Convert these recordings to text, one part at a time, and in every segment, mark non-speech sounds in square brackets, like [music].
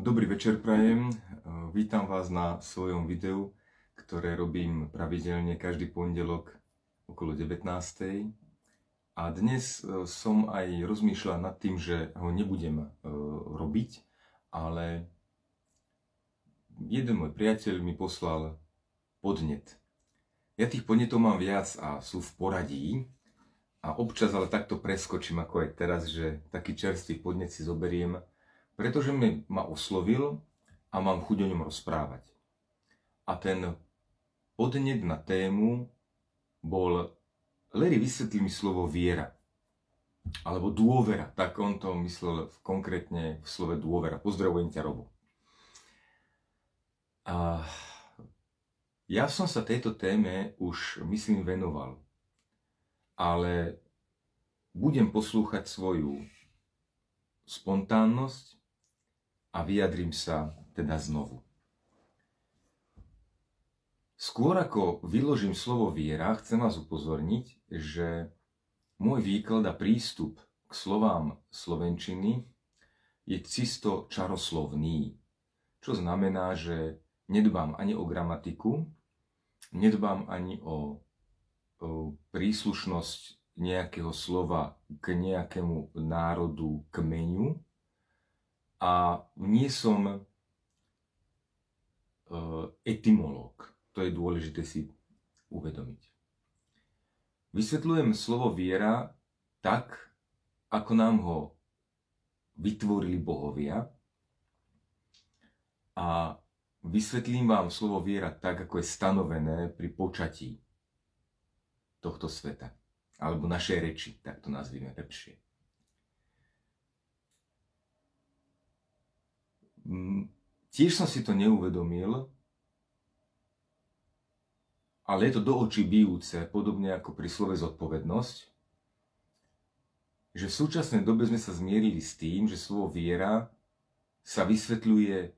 Dobrý večer prajem. Vítam vás na svojom videu, ktoré robím pravidelne každý pondelok okolo 19. A dnes e, som aj rozmýšľal nad tým, že ho nebudem e, robiť, ale jeden môj priateľ mi poslal podnet. Ja tých podnetov mám viac a sú v poradí, a občas ale takto preskočím, ako aj teraz, že taký čerstvý podnet si zoberiem pretože mi ma oslovil a mám chuť o ňom rozprávať. A ten podnet na tému bol Larry vysvetlí mi slovo viera. Alebo dôvera. Tak on to myslel konkrétne v slove dôvera. Pozdravujem ťa, Robo. A ja som sa tejto téme už, myslím, venoval. Ale budem poslúchať svoju spontánnosť a vyjadrím sa teda znovu. Skôr ako vyložím slovo viera, chcem vás upozorniť, že môj výklad a prístup k slovám slovenčiny je čisto čaroslovný, čo znamená, že nedbám ani o gramatiku, nedbám ani o, o príslušnosť nejakého slova k nejakému národu, kmeňu, a nie som e, etymológ. To je dôležité si uvedomiť. Vysvetľujem slovo viera tak, ako nám ho vytvorili bohovia a vysvetlím vám slovo viera tak, ako je stanovené pri počatí tohto sveta. Alebo našej reči, tak to nazvime lepšie. Tiež som si to neuvedomil, ale je to do očí bijúce, podobne ako pri slove zodpovednosť, že v súčasnej dobe sme sa zmierili s tým, že slovo viera sa vysvetľuje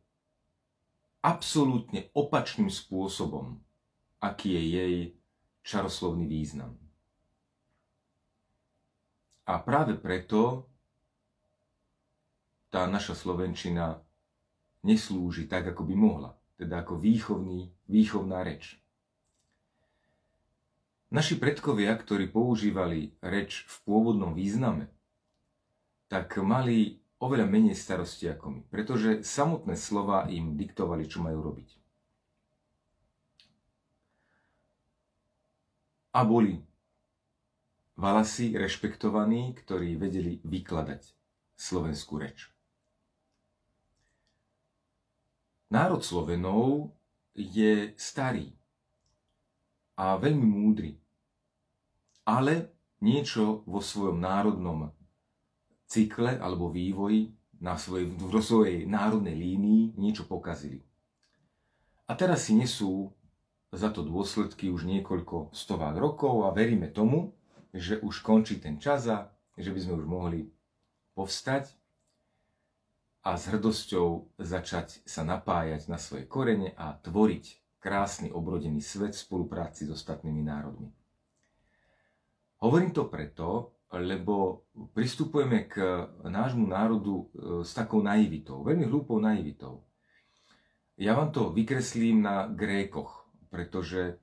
absolútne opačným spôsobom, aký je jej čaroslovný význam. A práve preto tá naša slovenčina neslúži tak, ako by mohla, teda ako výchovný, výchovná reč. Naši predkovia, ktorí používali reč v pôvodnom význame, tak mali oveľa menej starosti ako my, pretože samotné slova im diktovali, čo majú robiť. A boli valasi rešpektovaní, ktorí vedeli vykladať slovenskú reč. Národ Slovenov je starý a veľmi múdry, ale niečo vo svojom národnom cykle alebo vývoji na svojej, vo svojej národnej línii niečo pokazili. A teraz si nesú za to dôsledky už niekoľko stovák rokov a veríme tomu, že už končí ten čas a že by sme už mohli povstať a s hrdosťou začať sa napájať na svoje korene a tvoriť krásny obrodený svet v spolupráci s ostatnými národmi. Hovorím to preto, lebo pristupujeme k nášmu národu e, s takou naivitou, veľmi hlúpou naivitou. Ja vám to vykreslím na Grékoch, pretože e,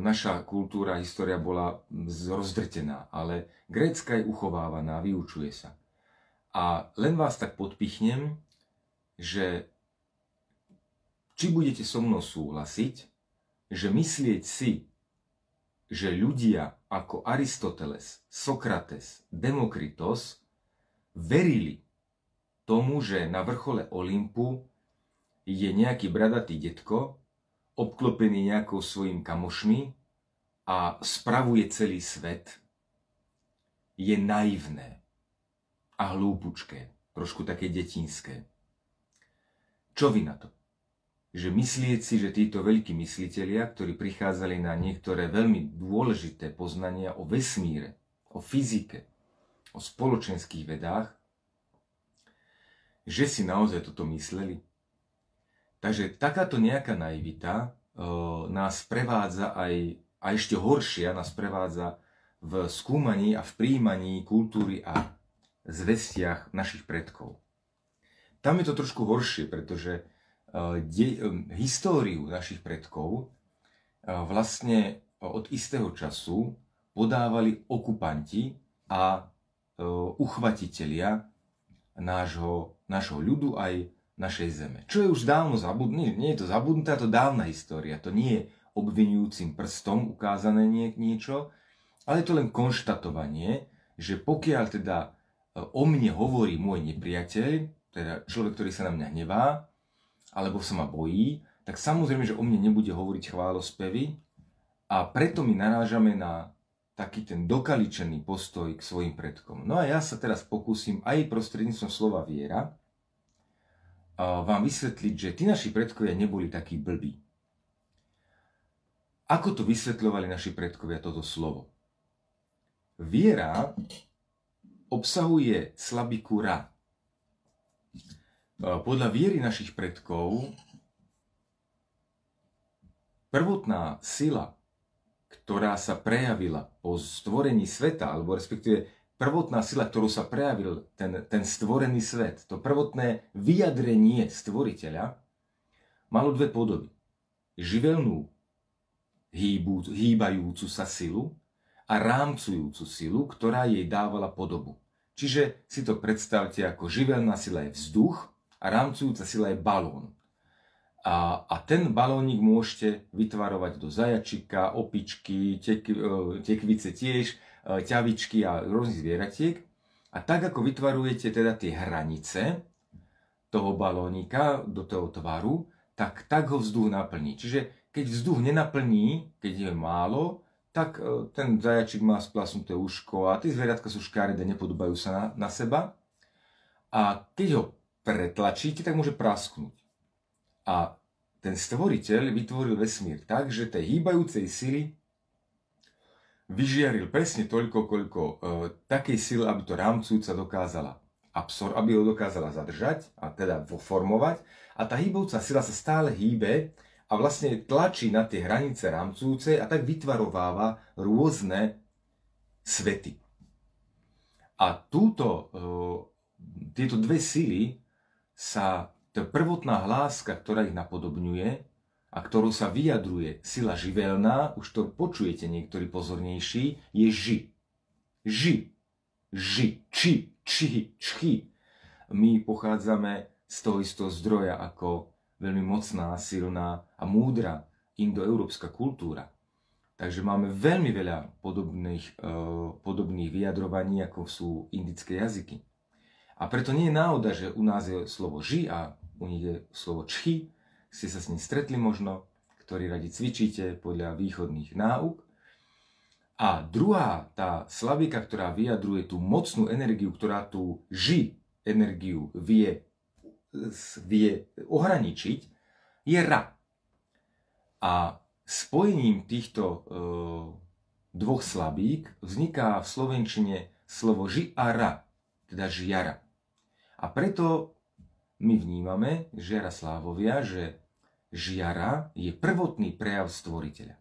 naša kultúra, história bola rozdrtená, ale grécka je uchovávaná, vyučuje sa. A len vás tak podpichnem, že či budete so mnou súhlasiť, že myslieť si, že ľudia ako Aristoteles, Sokrates, Demokritos verili tomu, že na vrchole Olympu je nejaký bradatý detko, obklopený nejakou svojim kamošmi a spravuje celý svet, je naivné a hlúpučké, trošku také detinské. Čo vy na to? Že myslieť si, že títo veľkí myslitelia, ktorí prichádzali na niektoré veľmi dôležité poznania o vesmíre, o fyzike, o spoločenských vedách, že si naozaj toto mysleli. Takže takáto nejaká naivita e, nás prevádza aj, a ešte horšia nás prevádza v skúmaní a v príjmaní kultúry a zvestiach našich predkov. tam je to trošku horšie, pretože uh, de- um, históriu našich predkov uh, vlastne od istého času podávali okupanti a uchvatitelia nášho, nášho ľudu aj našej zeme. Čo je už dávno zabudnuté, nie, nie je to zabudnuté, to dávna história. To nie je obvinujúcim prstom ukázané nie, niečo, ale je to len konštatovanie, že pokiaľ teda e, o mne hovorí môj nepriateľ, teda človek, ktorý sa na mňa hnevá, alebo sa ma bojí, tak samozrejme, že o mne nebude hovoriť chválospevy a preto my narážame na taký ten dokaličený postoj k svojim predkom. No a ja sa teraz pokúsim aj prostredníctvom slova viera vám vysvetliť, že tí naši predkovia neboli takí blbí. Ako to vysvetľovali naši predkovia toto slovo? Viera obsahuje slabiku ra. Podľa viery našich predkov prvotná sila, ktorá sa prejavila po stvorení sveta, alebo respektíve prvotná sila, ktorú sa prejavil ten, ten stvorený svet, to prvotné vyjadrenie stvoriteľa, malo dve podoby. Živelnú, hýbu, hýbajúcu sa silu a rámcujúcu silu, ktorá jej dávala podobu. Čiže si to predstavte ako živelná sila je vzduch a rámcujúca sila je balón. A, a ten balónik môžete vytvarovať do zajačika, opičky, tek, e, tekvice tiež, e, ťavičky a rôznych zvieratiek. A tak ako vytvarujete teda tie hranice toho balónika do toho tvaru, tak tak ho vzduch naplní. Čiže keď vzduch nenaplní, keď je málo, tak e, ten zajačik má splasnuté uško a tie zvieratka sú škaredé, nepodobajú sa na, na seba. A keď ho pretlačíte, tak môže prasknúť. A ten stvoriteľ vytvoril vesmír tak, že tej hýbajúcej sily vyžiaril presne toľko, koľko e, takej sily, aby to rámcujúca dokázala absor, aby ho dokázala zadržať a teda formovať. A tá hýbajúca sila sa stále hýbe a vlastne tlačí na tie hranice rámcujúce a tak vytvarováva rôzne svety. A túto, e, tieto dve sily sa, to prvotná hláska, ktorá ich napodobňuje a ktorú sa vyjadruje sila živelná, už to počujete niektorí pozornejší, je ži. Ži. Ži. Či. Či. Či. My pochádzame z toho istého zdroja ako veľmi mocná, silná a múdra indoeurópska kultúra. Takže máme veľmi veľa podobných, uh, podobných vyjadrovaní, ako sú indické jazyky. A preto nie je náhoda, že u nás je slovo ži a u nich je slovo čchy. Ste sa s ním stretli možno, ktorí radi cvičíte podľa východných náuk. A druhá, tá slavika, ktorá vyjadruje tú mocnú energiu, ktorá tú ži energiu vie vie ohraničiť, je ra. A spojením týchto e, dvoch slabík vzniká v slovenčine slovo ži a ra, teda žiara. A preto my vnímame, žiara slávovia, že žiara je prvotný prejav stvoriteľa.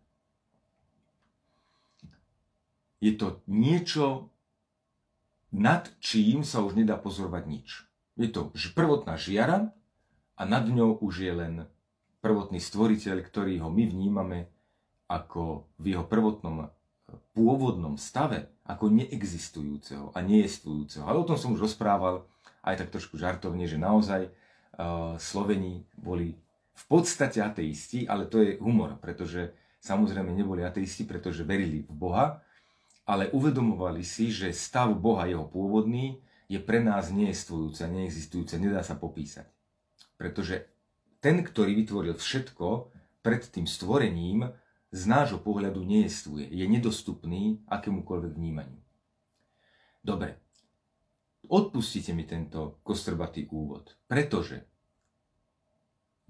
Je to niečo, nad čím sa už nedá pozorovať nič. Je to prvotná žiara a nad ňou už je len prvotný stvoriteľ, ktorý ho my vnímame ako v jeho prvotnom pôvodnom stave, ako neexistujúceho a nejestvujúceho. Ale o tom som už rozprával aj tak trošku žartovne, že naozaj uh, Sloveni boli v podstate ateisti, ale to je humor, pretože samozrejme neboli ateisti, pretože verili v Boha, ale uvedomovali si, že stav Boha, jeho pôvodný, je pre nás nejestvujúce a neexistujúce, nedá sa popísať. Pretože ten, ktorý vytvoril všetko pred tým stvorením, z nášho pohľadu nejestvuje, je nedostupný akémukoľvek vnímaniu. Dobre, odpustite mi tento kostrbatý úvod, pretože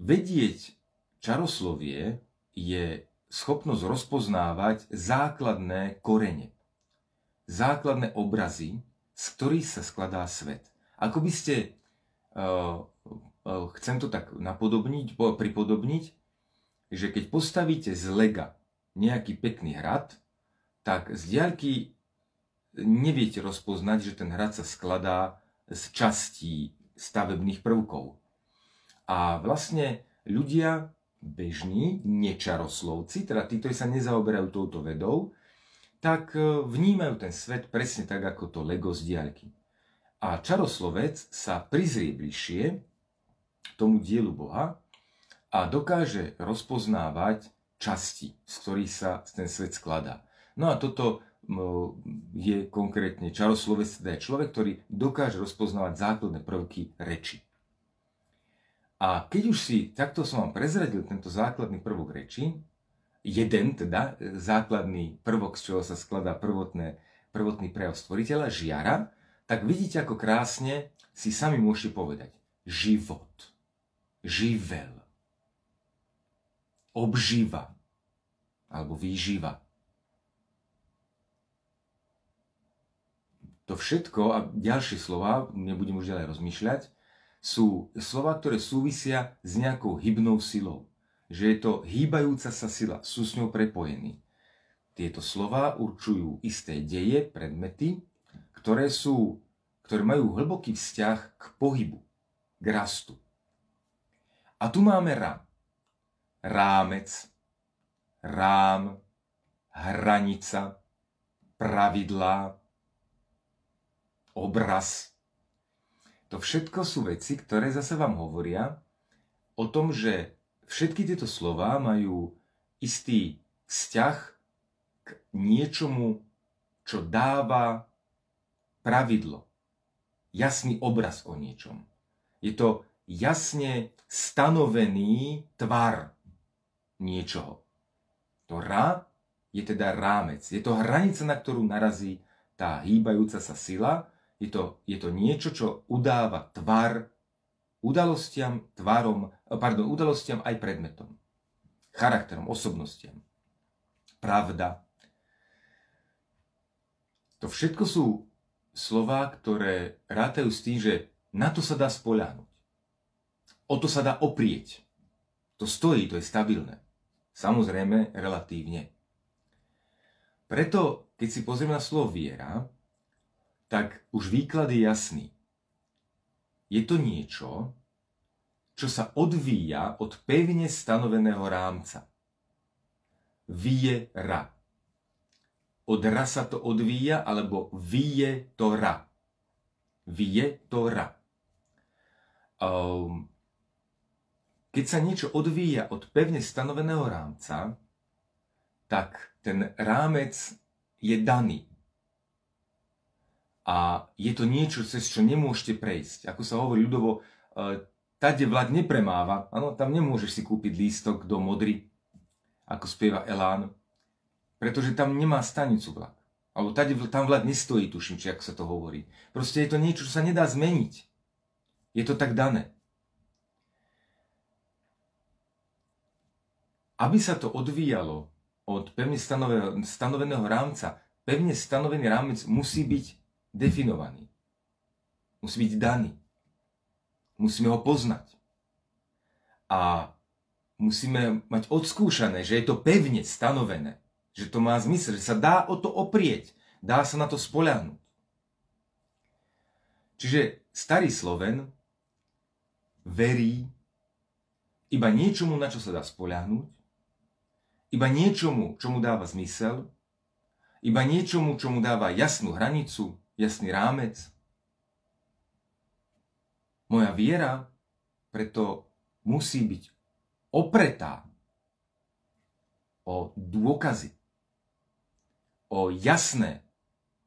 vedieť čaroslovie je schopnosť rozpoznávať základné korene, základné obrazy, z ktorých sa skladá svet. Ako by ste, uh, chcem to tak napodobniť, pripodobniť, že keď postavíte z lega nejaký pekný hrad, tak z diaľky neviete rozpoznať, že ten hrad sa skladá z častí stavebných prvkov. A vlastne ľudia bežní, nečaroslovci, teda tí, ktorí sa nezaoberajú touto vedou, tak e, vnímajú ten svet presne tak, ako to Lego z diaľky. A čaroslovec sa prizrie bližšie tomu dielu Boha a dokáže rozpoznávať časti, z ktorých sa ten svet skladá. No a toto je konkrétne čaroslovec, teda je človek, ktorý dokáže rozpoznávať základné prvky reči. A keď už si takto som vám prezradil tento základný prvok reči, jeden teda základný prvok, z čoho sa skladá prvotné, prvotný prejav stvoriteľa, žiara, tak vidíte, ako krásne si sami môžete povedať. Život, živel, obživa alebo výživa. To všetko a ďalšie slova, nebudem už ďalej rozmýšľať, sú slova, ktoré súvisia s nejakou hybnou silou. Že je to hýbajúca sa sila, sú s ňou prepojení. Tieto slova určujú isté deje, predmety, ktoré, sú, ktoré majú hlboký vzťah k pohybu, k rastu. A tu máme rám. Rámec, rám, hranica, pravidlá, obraz, to všetko sú veci, ktoré zase vám hovoria o tom, že všetky tieto slova majú istý vzťah k niečomu, čo dáva pravidlo, jasný obraz o niečom. Je to jasne stanovený tvar niečoho. To ra je teda rámec. Je to hranica, na ktorú narazí tá hýbajúca sa sila je to, je to niečo, čo udáva tvar udalostiam, tvarom, pardon, udalostiam aj predmetom. Charakterom, osobnostiam. Pravda. To všetko sú slova, ktoré rátajú s tým, že na to sa dá spoľahnúť. O to sa dá oprieť. To stojí, to je stabilné. Samozrejme, relatívne. Preto, keď si pozrieme na slovo viera, tak už výklad je jasný. Je to niečo, čo sa odvíja od pevne stanoveného rámca. Vie ra. Od ra sa to odvíja, alebo vie to ra. Vie to ra. Um, keď sa niečo odvíja od pevne stanoveného rámca, tak ten rámec je daný a je to niečo, cez čo nemôžete prejsť. Ako sa hovorí ľudovo, e, tade vlak nepremáva, ano, tam nemôžeš si kúpiť lístok do Modry, ako spieva Elán, pretože tam nemá stanicu vlak. Alebo tade, tam vlak nestojí, tuším, či ako sa to hovorí. Proste je to niečo, čo sa nedá zmeniť. Je to tak dané. Aby sa to odvíjalo od pevne stanoveného rámca, pevne stanovený rámec musí byť definovaný. Musí byť daný. Musíme ho poznať. A musíme mať odskúšané, že je to pevne stanovené. Že to má zmysel, že sa dá o to oprieť. Dá sa na to spoľahnúť. Čiže starý Sloven verí iba niečomu, na čo sa dá spoľahnúť, iba niečomu, čo mu dáva zmysel, iba niečomu, čo mu dáva jasnú hranicu, jasný rámec. Moja viera preto musí byť opretá o dôkazy, o jasné,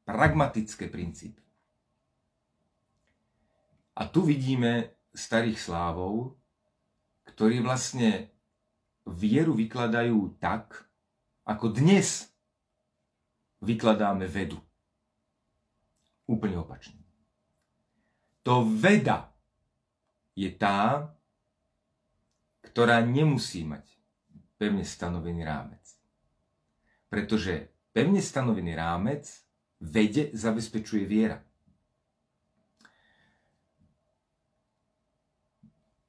pragmatické princípy. A tu vidíme starých slávov, ktorí vlastne vieru vykladajú tak, ako dnes vykladáme vedu úplne opačne. To veda je tá, ktorá nemusí mať pevne stanovený rámec. Pretože pevne stanovený rámec vede zabezpečuje viera.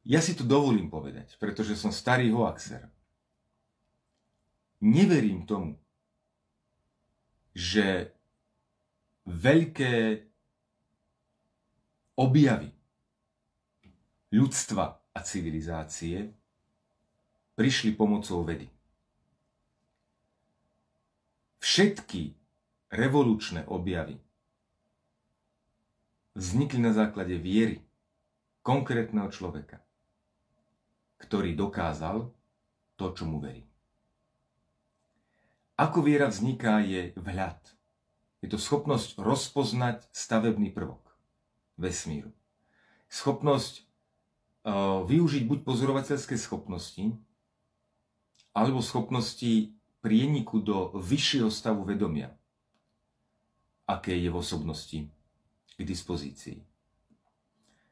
Ja si to dovolím povedať, pretože som starý hoaxer. Neverím tomu, že veľké objavy ľudstva a civilizácie prišli pomocou vedy. Všetky revolučné objavy vznikli na základe viery konkrétneho človeka, ktorý dokázal to, čo mu verí. Ako viera vzniká, je vhľad. Je to schopnosť rozpoznať stavebný prvok vesmíru. Schopnosť uh, využiť buď pozorovateľské schopnosti, alebo schopnosti prieniku do vyššieho stavu vedomia, aké je v osobnosti k dispozícii.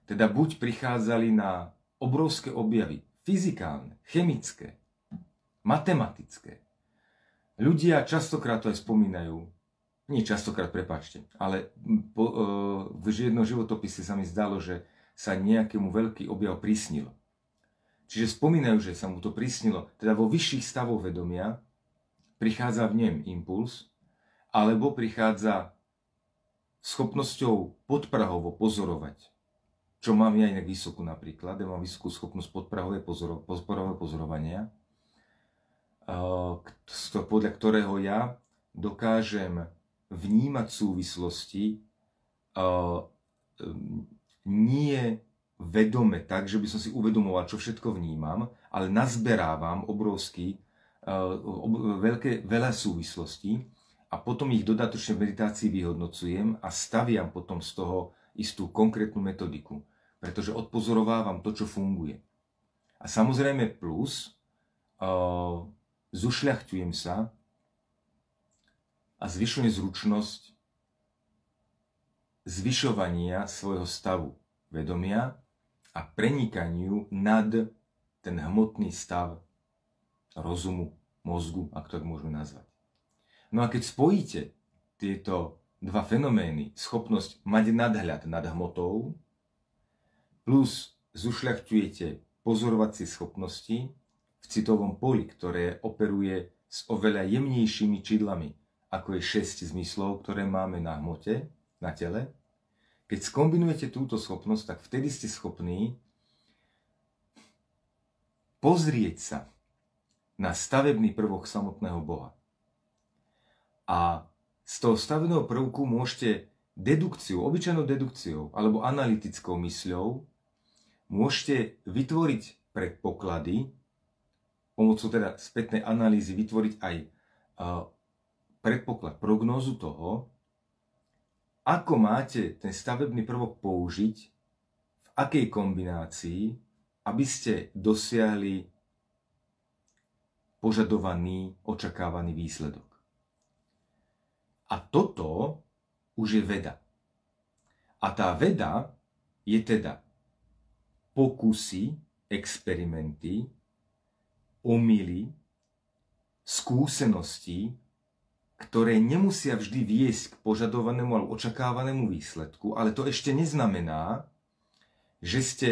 Teda buď prichádzali na obrovské objavy, fyzikálne, chemické, matematické, Ľudia častokrát to aj spomínajú, nie častokrát, prepačte, ale po, e, v jednom životopise sa mi zdalo, že sa nejakému veľký objav prísnil. Čiže spomínajú, že sa mu to prísnilo, teda vo vyšších stavoch vedomia prichádza v nem impuls, alebo prichádza schopnosťou podprahovo pozorovať, čo mám ja inak vysokú napríklad, ja mám vysokú schopnosť podprahového pozoro, pozorovania, podľa ktorého ja dokážem vnímať súvislosti nie vedome tak, že by som si uvedomoval, čo všetko vnímam, ale nazberávam obrovský, veľké, veľa súvislostí a potom ich dodatočne v meditácii vyhodnocujem a staviam potom z toho istú konkrétnu metodiku, pretože odpozorovávam to, čo funguje. A samozrejme plus, zušľachtujem sa a zvyšujem zručnosť zvyšovania svojho stavu vedomia a prenikaniu nad ten hmotný stav rozumu, mozgu, ak to tak môžeme nazvať. No a keď spojíte tieto dva fenomény, schopnosť mať nadhľad nad hmotou, plus zušľachtujete pozorovacie schopnosti, v citovom poli, ktoré operuje s oveľa jemnejšími čidlami, ako je 6 zmyslov, ktoré máme na hmote, na tele. Keď skombinujete túto schopnosť, tak vtedy ste schopní pozrieť sa na stavebný prvok samotného Boha. A z toho stavebného prvku môžete dedukciou, obyčajnou dedukciou alebo analytickou mysľou môžete vytvoriť predpoklady, pomocou teda spätnej analýzy vytvoriť aj predpoklad, prognózu toho, ako máte ten stavebný prvok použiť, v akej kombinácii, aby ste dosiahli požadovaný, očakávaný výsledok. A toto už je veda. A tá veda je teda pokusy, experimenty, omily, skúsenosti, ktoré nemusia vždy viesť k požadovanému alebo očakávanému výsledku, ale to ešte neznamená, že ste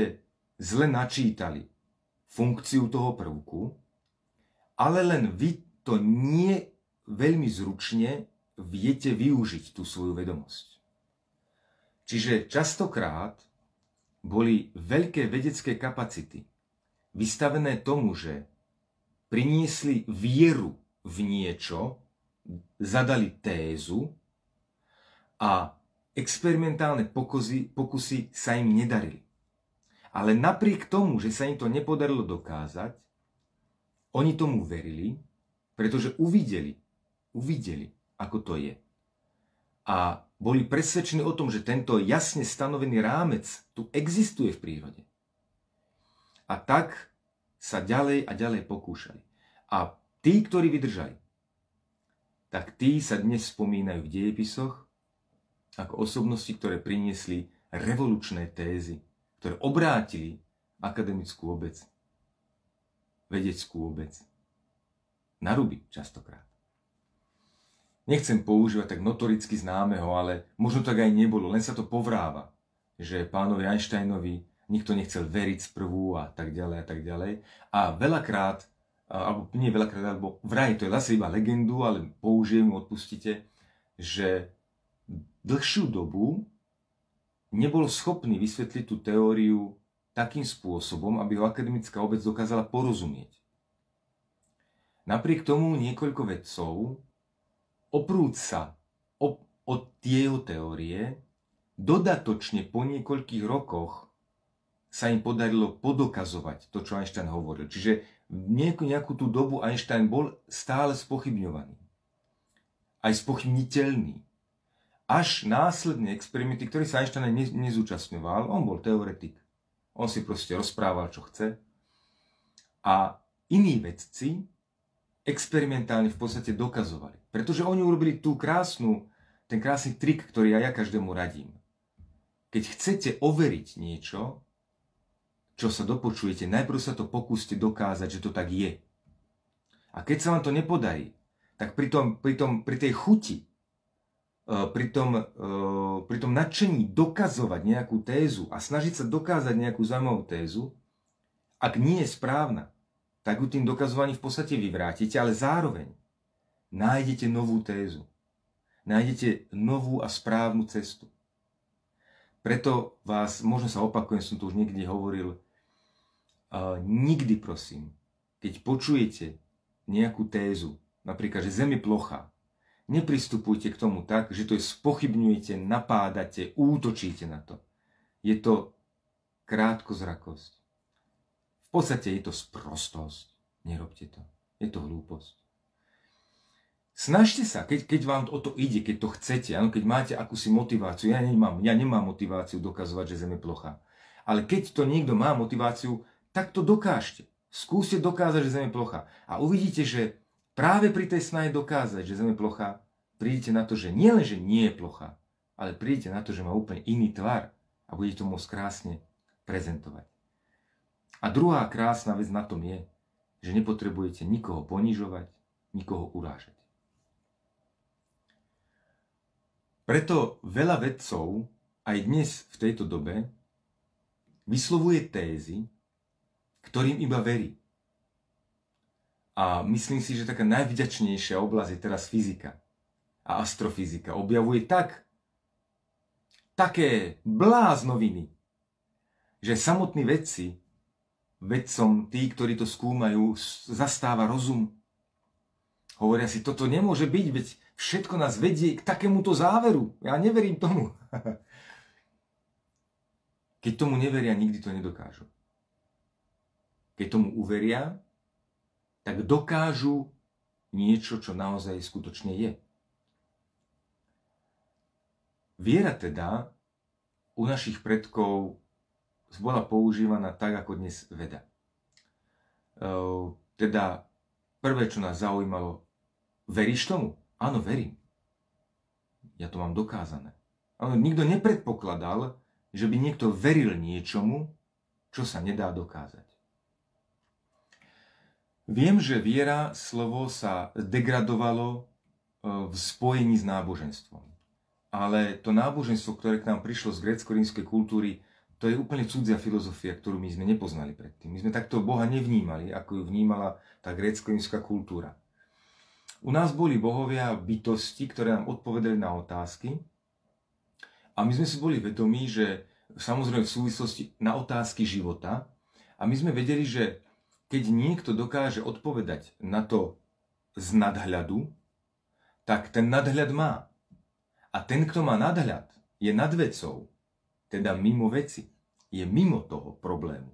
zle načítali funkciu toho prvku, ale len vy to nie veľmi zručne viete využiť tú svoju vedomosť. Čiže častokrát boli veľké vedecké kapacity vystavené tomu, že priniesli vieru v niečo, zadali tézu a experimentálne pokusy, pokusy sa im nedarili. Ale napriek tomu, že sa im to nepodarilo dokázať, oni tomu verili, pretože uvideli, uvideli, ako to je. A boli presvedčení o tom, že tento jasne stanovený rámec tu existuje v prírode. A tak sa ďalej a ďalej pokúšali. A tí, ktorí vydržali, tak tí sa dnes spomínajú v dejepisoch ako osobnosti, ktoré priniesli revolučné tézy, ktoré obrátili akademickú obec, vedeckú obec na ruby častokrát. Nechcem používať tak notoricky známeho, ale možno tak aj nebolo, len sa to povráva, že pánovi Einsteinovi nikto nechcel veriť sprvu a tak ďalej a tak ďalej. A veľakrát, alebo nie veľakrát, alebo vraj, to je zase iba legendu, ale použijem, odpustite, že dlhšiu dobu nebol schopný vysvetliť tú teóriu takým spôsobom, aby ho akademická obec dokázala porozumieť. Napriek tomu niekoľko vedcov oprúť sa od tieho teórie, dodatočne po niekoľkých rokoch sa im podarilo podokazovať to, čo Einstein hovoril. Čiže nejakú tú dobu Einstein bol stále spochybňovaný. Aj spochybniteľný. Až následne experimenty, ktorý sa Einstein ne, nezúčastňoval, on bol teoretik. On si proste rozprával, čo chce. A iní vedci experimentálne v podstate dokazovali. Pretože oni urobili tú krásnu, ten krásny trik, ktorý ja, ja každému radím. Keď chcete overiť niečo, čo sa dopočujete, najprv sa to pokúste dokázať, že to tak je. A keď sa vám to nepodarí, tak pri, tom, pri, tom, pri tej chuti, e, pri tom, e, pri tom nadšení dokazovať nejakú tézu a snažiť sa dokázať nejakú zaujímavú tézu, ak nie je správna, tak ju tým dokazovaním v podstate vyvrátite, ale zároveň nájdete novú tézu. Nájdete novú a správnu cestu. Preto vás, možno sa opakujem, som to už niekde hovoril, Uh, nikdy prosím, keď počujete nejakú tézu, napríklad, že Zem je plocha, nepristupujte k tomu tak, že to je spochybňujete, napádate, útočíte na to. Je to krátkozrakosť. V podstate je to sprostosť. Nerobte to. Je to hlúposť. Snažte sa, keď, keď vám o to ide, keď to chcete, ano, keď máte akúsi motiváciu. Ja nemám, ja nemám motiváciu dokazovať, že Zem je plocha. Ale keď to niekto má motiváciu, tak to dokážte. Skúste dokázať, že Zem je plocha. A uvidíte, že práve pri tej snahe dokázať, že Zem je plocha, prídete na to, že nie len, že nie je plocha, ale prídete na to, že má úplne iný tvar a budete to môcť krásne prezentovať. A druhá krásna vec na tom je, že nepotrebujete nikoho ponižovať, nikoho urážať. Preto veľa vedcov aj dnes v tejto dobe vyslovuje tézy, ktorým iba verí. A myslím si, že taká najvďačnejšia oblasť je teraz fyzika a astrofyzika. Objavuje tak, také bláznoviny, že samotní vedci, vedcom, tí, ktorí to skúmajú, zastáva rozum. Hovoria si, toto nemôže byť, veď všetko nás vedie k takémuto záveru. Ja neverím tomu. [laughs] Keď tomu neveria, nikdy to nedokážu keď tomu uveria, tak dokážu niečo, čo naozaj skutočne je. Viera teda u našich predkov bola používaná tak, ako dnes veda. Ehm, teda prvé, čo nás zaujímalo, veríš tomu? Áno, verím. Ja to mám dokázané. Áno, nikto nepredpokladal, že by niekto veril niečomu, čo sa nedá dokázať. Viem, že viera, slovo sa degradovalo e, v spojení s náboženstvom. Ale to náboženstvo, ktoré k nám prišlo z grécko-rímskej kultúry, to je úplne cudzia filozofia, ktorú my sme nepoznali predtým. My sme takto Boha nevnímali, ako ju vnímala tá grécko-rímska kultúra. U nás boli bohovia bytosti, ktoré nám odpovedali na otázky a my sme si boli vedomí, že samozrejme v súvislosti na otázky života a my sme vedeli, že keď niekto dokáže odpovedať na to z nadhľadu, tak ten nadhľad má. A ten, kto má nadhľad, je nad vecou, teda mimo veci, je mimo toho problému.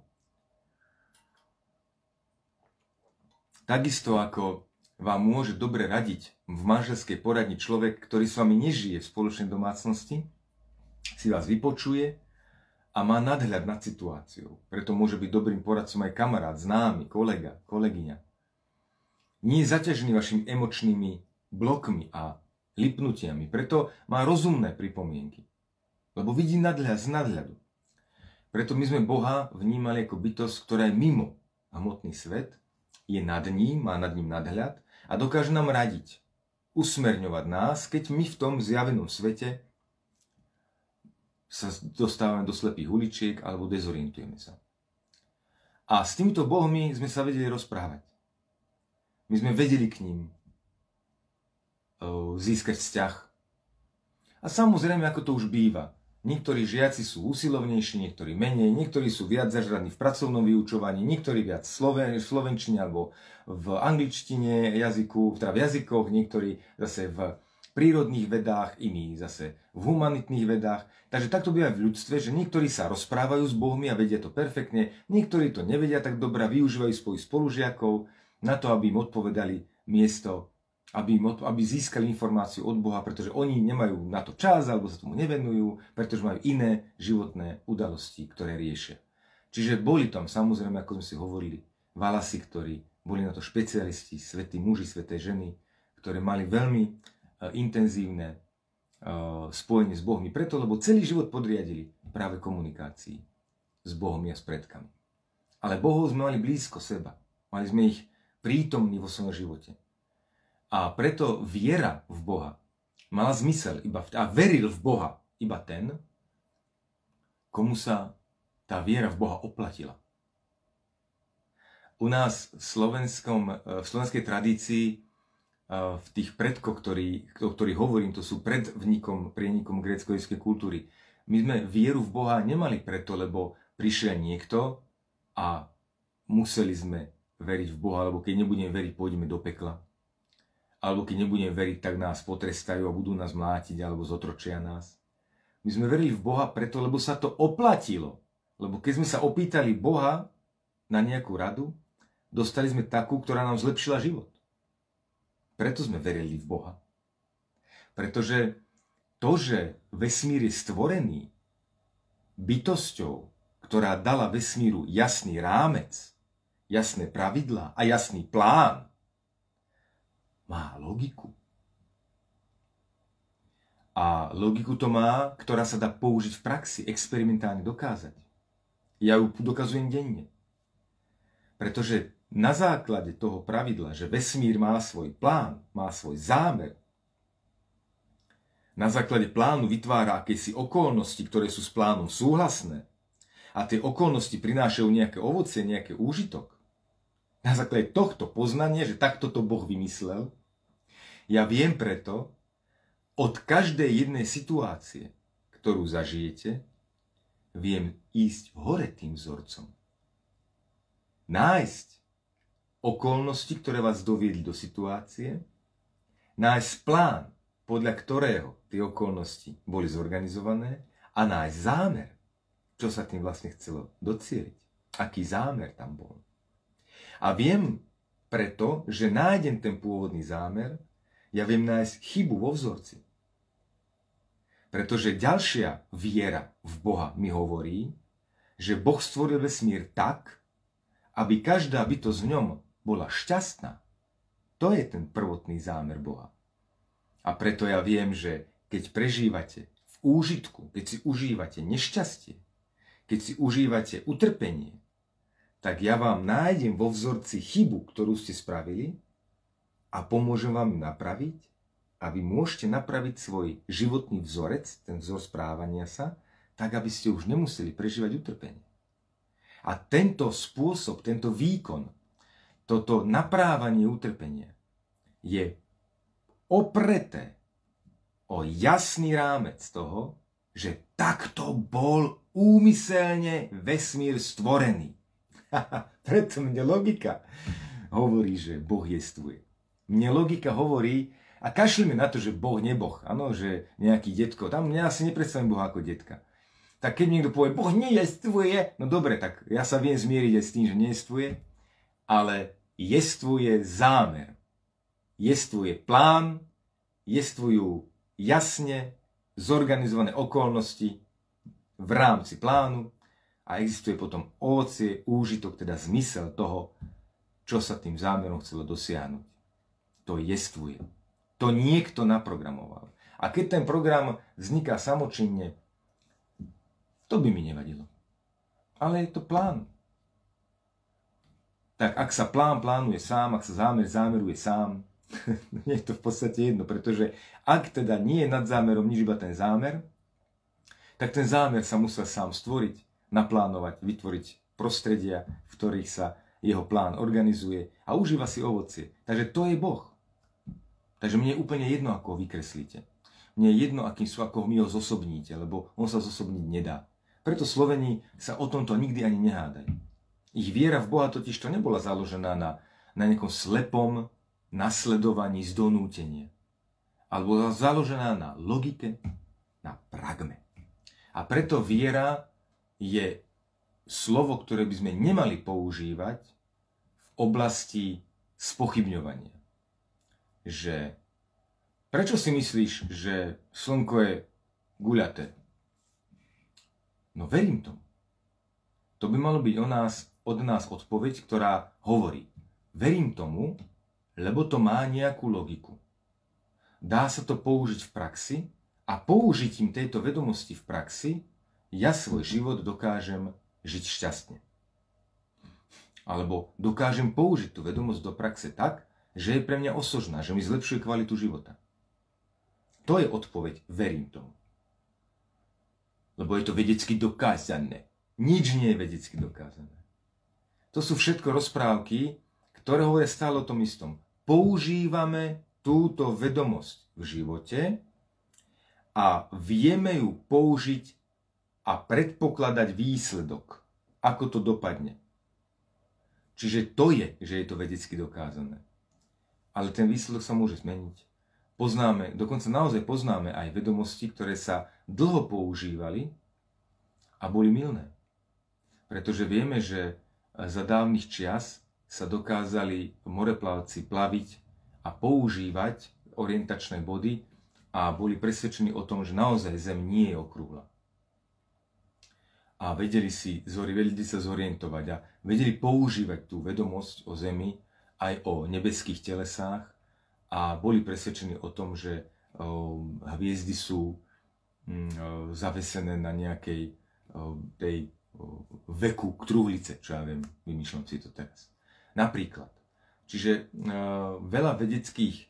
Takisto ako vám môže dobre radiť v manželskej poradni človek, ktorý s vami nežije v spoločnej domácnosti, si vás vypočuje, a má nadhľad nad situáciou. Preto môže byť dobrým poradcom aj kamarát, známy, kolega, kolegyňa. Nie je zaťažený vašimi emočnými blokmi a lipnutiami, preto má rozumné pripomienky. Lebo vidí nadhľad z nadhľadu. Preto my sme Boha vnímali ako bytosť, ktorá je mimo hmotný svet, je nad ním, má nad ním nadhľad a dokáže nám radiť, usmerňovať nás, keď my v tom zjavenom svete sa dostávame do slepých uličiek alebo dezorientujeme sa. A s týmito bohmi sme sa vedeli rozprávať. My sme vedeli k ním získať vzťah. A samozrejme, ako to už býva, Niektorí žiaci sú usilovnejší, niektorí menej, niektorí sú viac zažraní v pracovnom vyučovaní, niektorí viac v slovenčine alebo v angličtine jazyku, teda v jazykoch, niektorí zase v prírodných vedách, iní zase v humanitných vedách. Takže takto býva v ľudstve, že niektorí sa rozprávajú s Bohmi a vedia to perfektne, niektorí to nevedia tak dobre využívajú svojich spolužiakov na to, aby im odpovedali miesto aby, aby získali informáciu od Boha, pretože oni nemajú na to čas alebo sa tomu nevenujú, pretože majú iné životné udalosti, ktoré riešia. Čiže boli tam samozrejme, ako sme si hovorili, valasy, ktorí boli na to špecialisti, svätí muži, sveté ženy, ktoré mali veľmi uh, intenzívne uh, spojenie s Bohmi. Preto, lebo celý život podriadili práve komunikácii s Bohom a s predkami. Ale Bohov sme mali blízko seba. Mali sme ich prítomní vo svojom živote. A preto viera v Boha mala zmysel iba v, a veril v Boha iba ten, komu sa tá viera v Boha oplatila. U nás v, slovenskom, v slovenskej tradícii v tých predkoch, ktorý, o ktorých hovorím, to sú predvnikom, prienikom grécko kultúry. My sme vieru v Boha nemali preto, lebo prišiel niekto a museli sme veriť v Boha, lebo keď nebudeme veriť, pôjdeme do pekla alebo keď nebudeme veriť, tak nás potrestajú a budú nás mlátiť alebo zotročia nás. My sme verili v Boha preto, lebo sa to oplatilo. Lebo keď sme sa opýtali Boha na nejakú radu, dostali sme takú, ktorá nám zlepšila život. Preto sme verili v Boha. Pretože to, že vesmír je stvorený bytosťou, ktorá dala vesmíru jasný rámec, jasné pravidlá a jasný plán, má logiku. A logiku to má, ktorá sa dá použiť v praxi, experimentálne dokázať. Ja ju dokazujem denne. Pretože na základe toho pravidla, že vesmír má svoj plán, má svoj zámer, na základe plánu vytvára akési okolnosti, ktoré sú s plánom súhlasné a tie okolnosti prinášajú nejaké ovocie, nejaký úžitok, na základe tohto poznania, že takto to Boh vymyslel, ja viem preto od každej jednej situácie, ktorú zažijete, viem ísť hore tým vzorcom. Nájsť okolnosti, ktoré vás doviedli do situácie, nájsť plán, podľa ktorého tie okolnosti boli zorganizované a nájsť zámer, čo sa tým vlastne chcelo docieliť. Aký zámer tam bol. A viem preto, že nájdem ten pôvodný zámer, ja viem nájsť chybu vo vzorci. Pretože ďalšia viera v Boha mi hovorí, že Boh stvoril vesmír tak, aby každá bytosť v ňom bola šťastná. To je ten prvotný zámer Boha. A preto ja viem, že keď prežívate v úžitku, keď si užívate nešťastie, keď si užívate utrpenie, tak ja vám nájdem vo vzorci chybu, ktorú ste spravili a pomôžem vám ju napraviť a vy môžete napraviť svoj životný vzorec, ten vzor správania sa, tak aby ste už nemuseli prežívať utrpenie. A tento spôsob, tento výkon, toto naprávanie utrpenia je opreté o jasný rámec toho, že takto bol úmyselne vesmír stvorený. [laughs] Preto mne logika hovorí, že Boh jestvuje. Mne logika hovorí, a kašlíme na to, že Boh neboh, áno, že nejaký detko, tam ja si nepredstavím Boha ako detka. Tak keď niekto povie, Boh nejestvuje, no dobre, tak ja sa viem zmieriť aj s tým, že nejestvuje, ale jestvuje zámer. Jestvuje plán, jestvujú jasne zorganizované okolnosti v rámci plánu a existuje potom ovocie, úžitok, teda zmysel toho, čo sa tým zámerom chcelo dosiahnuť. To jestvuje. To niekto naprogramoval. A keď ten program vzniká samočinne, to by mi nevadilo. Ale je to plán. Tak ak sa plán plánuje sám, ak sa zámer zámeruje sám, [laughs] je to v podstate jedno, pretože ak teda nie je nad zámerom nič iba ten zámer, tak ten zámer sa musel sám stvoriť naplánovať, vytvoriť prostredia, v ktorých sa jeho plán organizuje a užíva si ovocie. Takže to je Boh. Takže mne je úplne jedno, ako ho vykreslíte. mne je jedno, akým sú, ako mi ho zosobníte, lebo on sa zosobniť nedá. Preto Sloveni sa o tomto nikdy ani nehádajú. Ich viera v Boha totiž to nebola založená na, na nejakom slepom nasledovaní z donútenia. Alebo založená na logike, na pragme. A preto viera je slovo, ktoré by sme nemali používať v oblasti spochybňovania. Že prečo si myslíš, že slnko je guľaté? No verím tomu. To by malo byť o nás, od nás odpoveď, ktorá hovorí. Verím tomu, lebo to má nejakú logiku. Dá sa to použiť v praxi a použitím tejto vedomosti v praxi ja svoj život dokážem žiť šťastne. Alebo dokážem použiť tú vedomosť do praxe tak, že je pre mňa osožná, že mi zlepšuje kvalitu života. To je odpoveď, verím tomu lebo je to vedecky dokázané. Nič nie je vedecky dokázané. To sú všetko rozprávky, ktoré hovoria stále o tom istom. Používame túto vedomosť v živote a vieme ju použiť a predpokladať výsledok, ako to dopadne. Čiže to je, že je to vedecky dokázané. Ale ten výsledok sa môže zmeniť. Poznáme, dokonca naozaj poznáme aj vedomosti, ktoré sa dlho používali a boli milné. Pretože vieme, že za dávnych čias sa dokázali moreplavci plaviť a používať orientačné body a boli presvedčení o tom, že naozaj Zem nie je okrúhla. A vedeli, si, vedeli sa zorientovať a vedeli používať tú vedomosť o Zemi aj o nebeských telesách a boli presvedčení o tom, že hviezdy sú Mm, zavesené na nejakej tej veku truhlice, čo ja viem, vymýšľam si to teraz. Napríklad. Čiže veľa vedeckých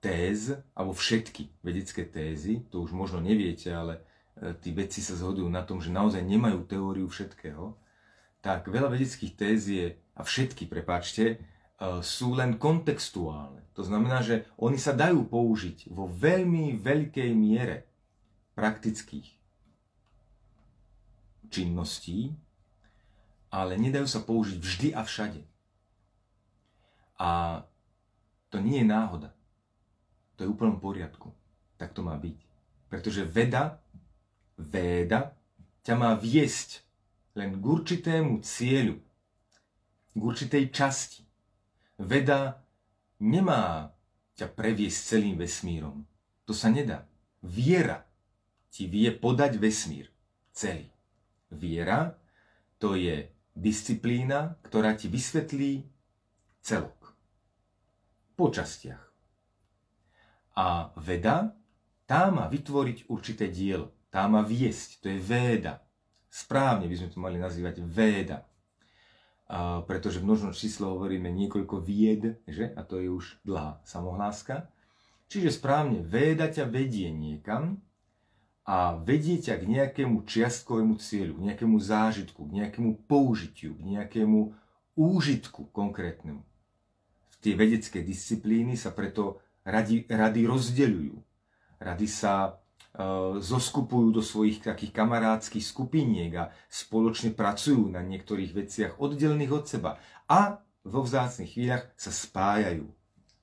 téz, alebo všetky vedecké tézy, to už možno neviete, ale e, tí vedci sa zhodujú na tom, že naozaj nemajú teóriu všetkého, tak veľa vedeckých téz je, a všetky, prepáčte, e, sú len kontextuálne. To znamená, že oni sa dajú použiť vo veľmi veľkej miere praktických činností, ale nedajú sa použiť vždy a všade. A to nie je náhoda. To je úplnom poriadku. Tak to má byť. Pretože veda, veda ťa má viesť len k určitému cieľu, k určitej časti. Veda nemá ťa previesť celým vesmírom. To sa nedá. Viera ti vie podať vesmír celý. Viera to je disciplína, ktorá ti vysvetlí celok. Po častiach. A veda, tá má vytvoriť určité dielo. Tá má viesť. To je véda. Správne by sme to mali nazývať véda. Pretože v množnom číslo hovoríme niekoľko vied, že? A to je už dlhá samohláska. Čiže správne, véda ťa vedie niekam, a vedie ťa k nejakému čiastkovému cieľu, k nejakému zážitku, k nejakému použitiu, k nejakému úžitku konkrétnemu. V tie vedecké disciplíny sa preto rady, rady rozdeľujú. Rady sa zoskupujú do svojich takých kamarádskych skupiniek a spoločne pracujú na niektorých veciach oddelených od seba. A vo vzácnych chvíľach sa spájajú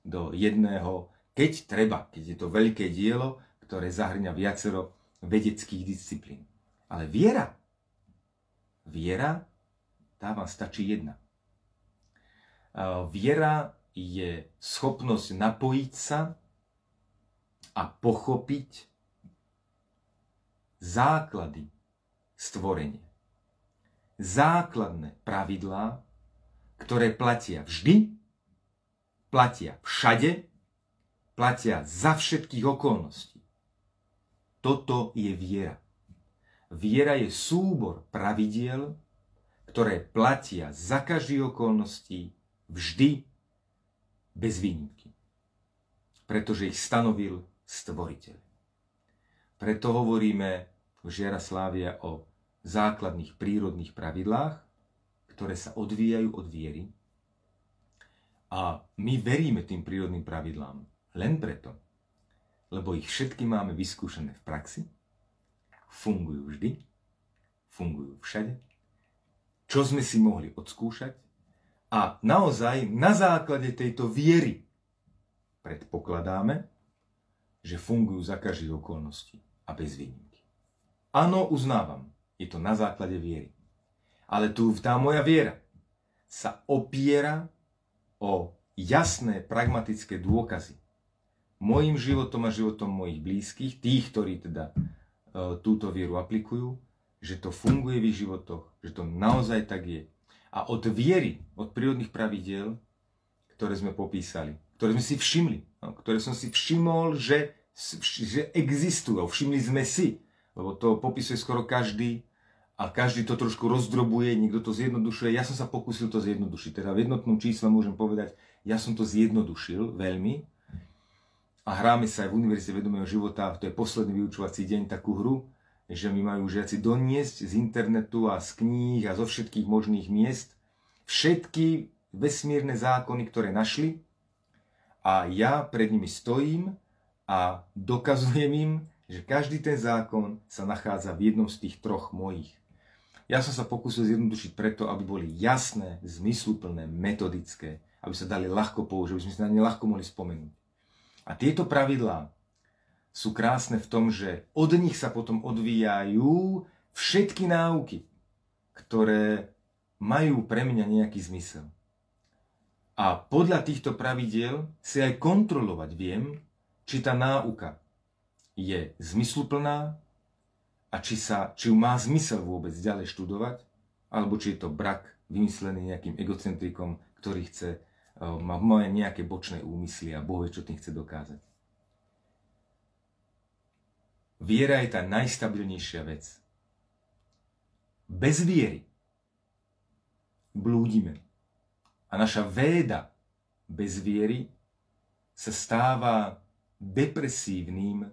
do jedného, keď treba, keď je to veľké dielo, ktoré zahrňa viacero vedeckých disciplín. Ale viera, viera, tá vám stačí jedna. Viera je schopnosť napojiť sa a pochopiť základy stvorenia. Základné pravidlá, ktoré platia vždy, platia všade, platia za všetkých okolností. Toto je viera. Viera je súbor pravidiel, ktoré platia za každých okolností vždy bez výnimky. Pretože ich stanovil stvoriteľ. Preto hovoríme Žiara Slávia o základných prírodných pravidlách, ktoré sa odvíjajú od viery. A my veríme tým prírodným pravidlám len preto, lebo ich všetky máme vyskúšané v praxi, fungujú vždy, fungujú všade, čo sme si mohli odskúšať a naozaj na základe tejto viery predpokladáme, že fungujú za každých okolností a bez výnimky. Áno, uznávam, je to na základe viery. Ale tu tá moja viera sa opiera o jasné, pragmatické dôkazy. Mojím životom a životom mojich blízkych, tých, ktorí teda e, túto vieru aplikujú, že to funguje v ich životoch, že to naozaj tak je. A od viery, od prírodných pravidiel, ktoré sme popísali, ktoré sme si všimli, no, ktoré som si všimol, že, že existujú, všimli sme si, lebo to popisuje skoro každý a každý to trošku rozdrobuje, niekto to zjednodušuje. Ja som sa pokúsil to zjednodušiť. Teda v jednotnom čísle môžem povedať, ja som to zjednodušil veľmi. A hráme sa aj v Univerzite vedomého života, to je posledný vyučovací deň, takú hru, že mi majú žiaci doniesť z internetu a z kníh a zo všetkých možných miest všetky vesmírne zákony, ktoré našli a ja pred nimi stojím a dokazujem im, že každý ten zákon sa nachádza v jednom z tých troch mojich. Ja som sa pokúsil zjednodušiť preto, aby boli jasné, zmysluplné, metodické, aby sa dali ľahko použiť, aby sme si na ne ľahko mohli spomenúť. A tieto pravidlá sú krásne v tom, že od nich sa potom odvíjajú všetky náuky, ktoré majú pre mňa nejaký zmysel. A podľa týchto pravidiel si aj kontrolovať viem, či tá náuka je zmysluplná, a či, sa, či ju má zmysel vôbec ďalej študovať, alebo či je to brak vymyslený nejakým egocentrikom, ktorý chce, uh, má nejaké bočné úmysly a Boh vie, čo tým chce dokázať. Viera je tá najstabilnejšia vec. Bez viery blúdime. A naša véda bez viery sa stáva depresívnym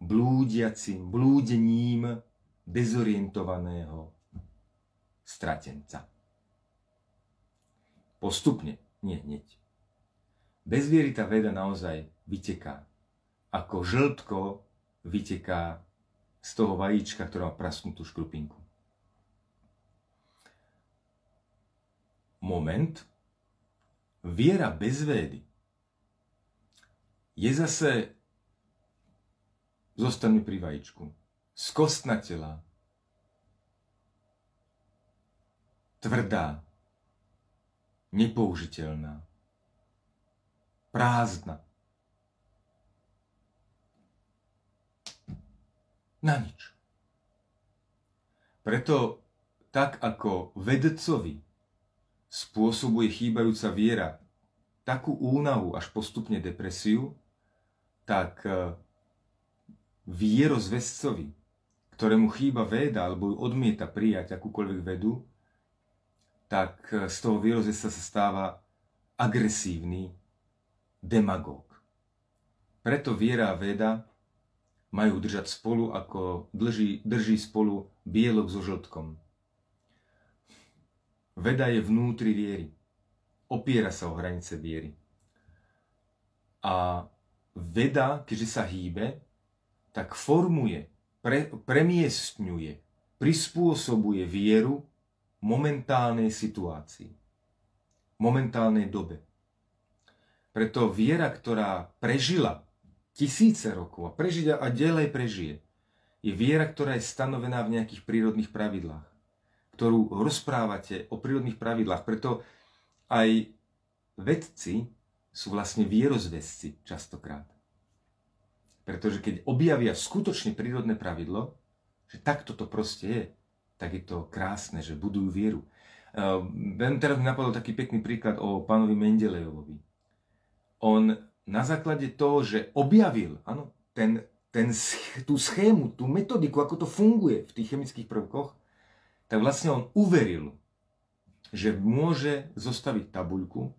blúdiacim, blúdením dezorientovaného stratenca. Postupne, nie hneď. Bez tá veda naozaj vyteká. Ako žltko vyteká z toho vajíčka, ktorá má prasknutú škrupinku. Moment. Viera bez vedy je zase Zostaňme pri vajíčku. Skostnatela. Tvrdá. Nepoužiteľná. Prázdna. Na nič. Preto tak ako vedcovi spôsobuje chýbajúca viera takú únavu až postupne depresiu, tak vierozvescovi, ktorému chýba veda alebo odmieta prijať akúkoľvek vedu, tak eh, z toho vierozvesca sa stáva agresívny demagóg. Preto viera a veda majú držať spolu, ako drží, drží spolu bielok so žltkom. Veda je vnútri viery. Opiera sa o hranice viery. A veda, keďže sa hýbe, tak formuje, pre, premiestňuje, prispôsobuje vieru momentálnej situácii, momentálnej dobe. Preto viera, ktorá prežila tisíce rokov a prežila a ďalej prežije, je viera, ktorá je stanovená v nejakých prírodných pravidlách, ktorú rozprávate o prírodných pravidlách. Preto aj vedci sú vlastne vierozvesci častokrát. Pretože keď objavia skutočne prírodné pravidlo, že takto to proste je, tak je to krásne, že budujú vieru. Uh, teraz mi napadol taký pekný príklad o pánovi Mendelejovovi. On na základe toho, že objavil ano, ten, ten, tú schému, tú metodiku, ako to funguje v tých chemických prvkoch, tak vlastne on uveril, že môže zostaviť tabuľku,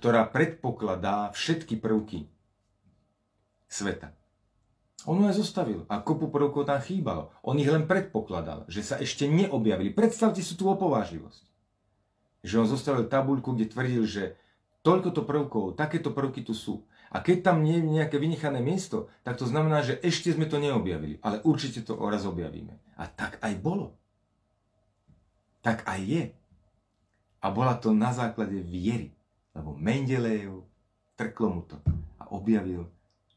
ktorá predpokladá všetky prvky sveta. On ju aj zostavil a kopu prvkov tam chýbalo. On ich len predpokladal, že sa ešte neobjavili. Predstavte si tú opovážlivosť. Že on zostavil tabuľku, kde tvrdil, že toľko to prvkov, takéto prvky tu sú. A keď tam nie je nejaké vynechané miesto, tak to znamená, že ešte sme to neobjavili, ale určite to raz objavíme. A tak aj bolo. Tak aj je. A bola to na základe viery. Lebo Mendelejev trklo mu to a objavil,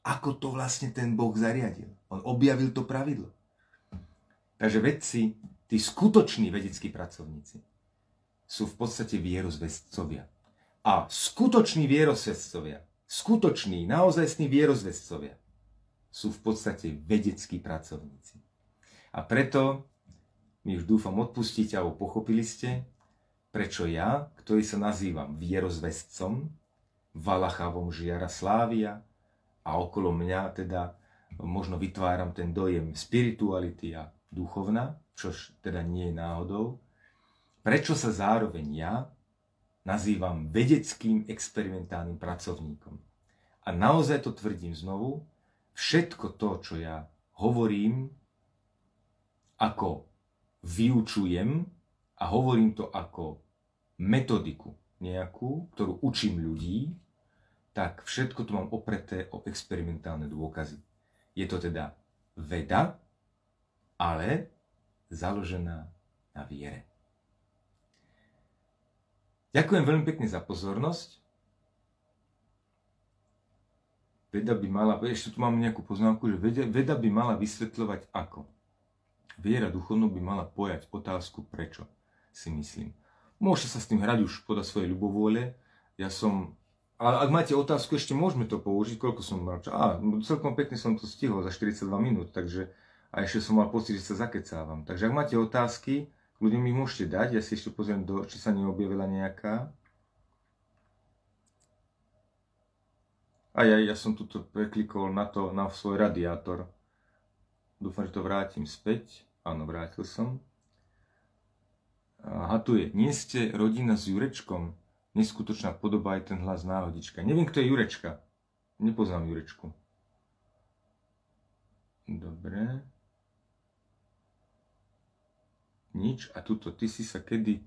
ako to vlastne ten Boh zariadil. On objavil to pravidlo. Takže vedci, tí skutoční vedeckí pracovníci, sú v podstate vierozvestcovia. A skutoční vierozvestcovia skutoční, naozajstní vierozvescovia sú v podstate vedeckí pracovníci. A preto mi už dúfam odpustíte alebo pochopili ste, prečo ja, ktorý sa nazývam vierozvescom, Valachavom žiara Slávia a okolo mňa teda možno vytváram ten dojem spirituality a duchovna, čož teda nie je náhodou, prečo sa zároveň ja nazývam vedeckým experimentálnym pracovníkom. A naozaj to tvrdím znovu, všetko to, čo ja hovorím, ako vyučujem a hovorím to ako metodiku nejakú, ktorú učím ľudí, tak všetko to mám opreté o experimentálne dôkazy. Je to teda veda, ale založená na viere. Ďakujem veľmi pekne za pozornosť. Veda by mala, ešte tu mám nejakú poznámku, že veda, veda by mala vysvetľovať ako. Viera duchovnú by mala pojať otázku prečo, si myslím. Môžete sa s tým hrať už podľa svojej ľubovôle. Ja som, ale ak máte otázku, ešte môžeme to použiť, koľko som mal Á, celkom pekne som to stihol za 42 minút, takže a ešte som mal pocit, že sa zakecávam. Takže ak máte otázky, Ľudia mi môžete dať, ja si ešte pozriem, do, či sa neobjavila nejaká. A ja, ja som tuto preklikol na to, na svoj radiátor. Dúfam, že to vrátim späť. Áno, vrátil som. Aha, tu je. Nie ste rodina s Jurečkom? Neskutočná podoba aj ten hlas náhodička. Neviem, kto je Jurečka. Nepoznám Jurečku. Dobre. nič a tuto, ty si sa kedy,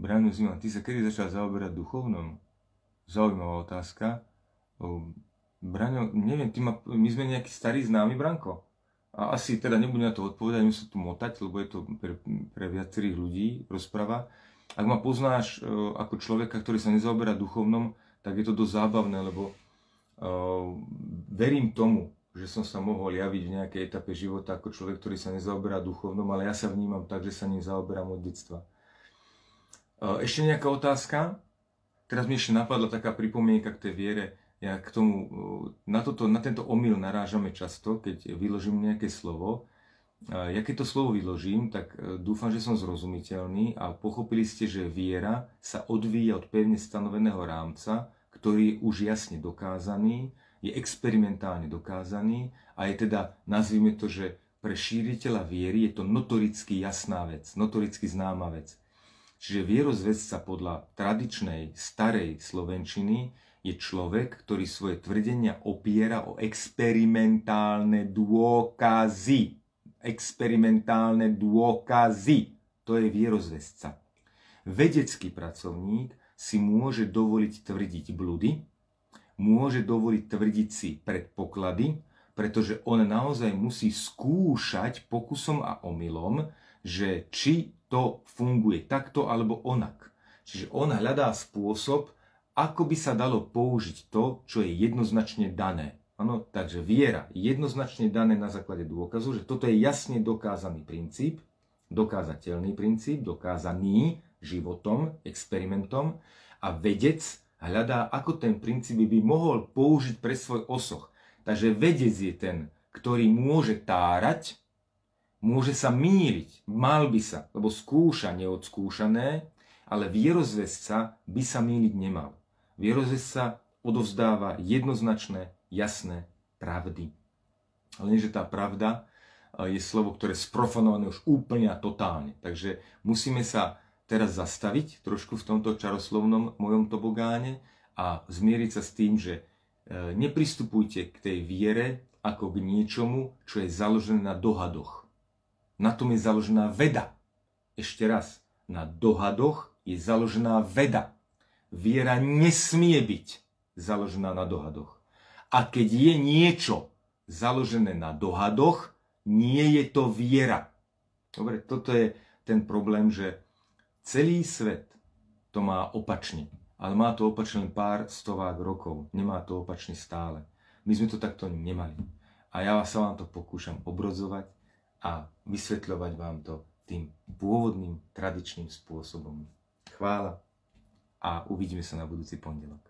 Brano Zima, ty sa kedy začal zaoberať duchovnom? Zaujímavá otázka. Braňo, neviem, ty ma, my sme nejaký starý známy, Branko. A asi teda nebudem na to odpovedať, musím sa tu motať, lebo je to pre, pre viacerých ľudí rozpráva. Ak ma poznáš uh, ako človeka, ktorý sa nezaoberá duchovnom, tak je to dosť zábavné, lebo uh, verím tomu, že som sa mohol javiť v nejakej etape života ako človek, ktorý sa nezaoberá duchovnom, ale ja sa vnímam tak, že sa ním zaoberám od detstva. E, ešte nejaká otázka? Teraz mi ešte napadla taká pripomienka k tej viere. Ja k tomu, e, na, toto, na tento omyl narážame často, keď vyložím nejaké slovo. E, ja keď to slovo vyložím, tak dúfam, že som zrozumiteľný a pochopili ste, že viera sa odvíja od pevne stanoveného rámca, ktorý je už jasne dokázaný je experimentálne dokázaný a je teda, nazvime to, že pre šíriteľa viery je to notoricky jasná vec, notoricky známa vec. Čiže vierozvedca podľa tradičnej, starej slovenčiny je človek, ktorý svoje tvrdenia opiera o experimentálne dôkazy. Experimentálne dôkazy. To je vierozvedca. Vedecký pracovník si môže dovoliť tvrdiť bludy, môže dovoliť tvrdiť si predpoklady, pretože on naozaj musí skúšať pokusom a omylom, že či to funguje takto alebo onak. Čiže on hľadá spôsob, ako by sa dalo použiť to, čo je jednoznačne dané. Ano, takže viera jednoznačne dané na základe dôkazu, že toto je jasne dokázaný princíp, dokázateľný princíp, dokázaný životom, experimentom a vedec hľadá, ako ten princíp by mohol použiť pre svoj osoch. Takže vedec je ten, ktorý môže tárať, môže sa míliť, mal by sa, lebo skúša neodskúšané, ale vierozvesca by sa míliť nemal. Vierozvesca odovzdáva jednoznačné, jasné pravdy. Lenže tá pravda eh, je slovo, ktoré je sprofanované už úplne a totálne. Takže musíme sa teraz zastaviť trošku v tomto čaroslovnom mojom tobogáne a zmieriť sa s tým, že e, nepristupujte k tej viere ako k niečomu, čo je založené na dohadoch. Na tom je založená veda. Ešte raz, na dohadoch je založená veda. viera nesmie byť založená na dohadoch. A keď je niečo založené na dohadoch, nie je to viera. Dobre, toto je ten problém, že celý svet to má opačne. Ale má to opačne pár stovák rokov. Nemá to opačne stále. My sme to takto nemali. A ja sa vám to pokúšam obrozovať a vysvetľovať vám to tým pôvodným, tradičným spôsobom. Chvála a uvidíme sa na budúci pondelok.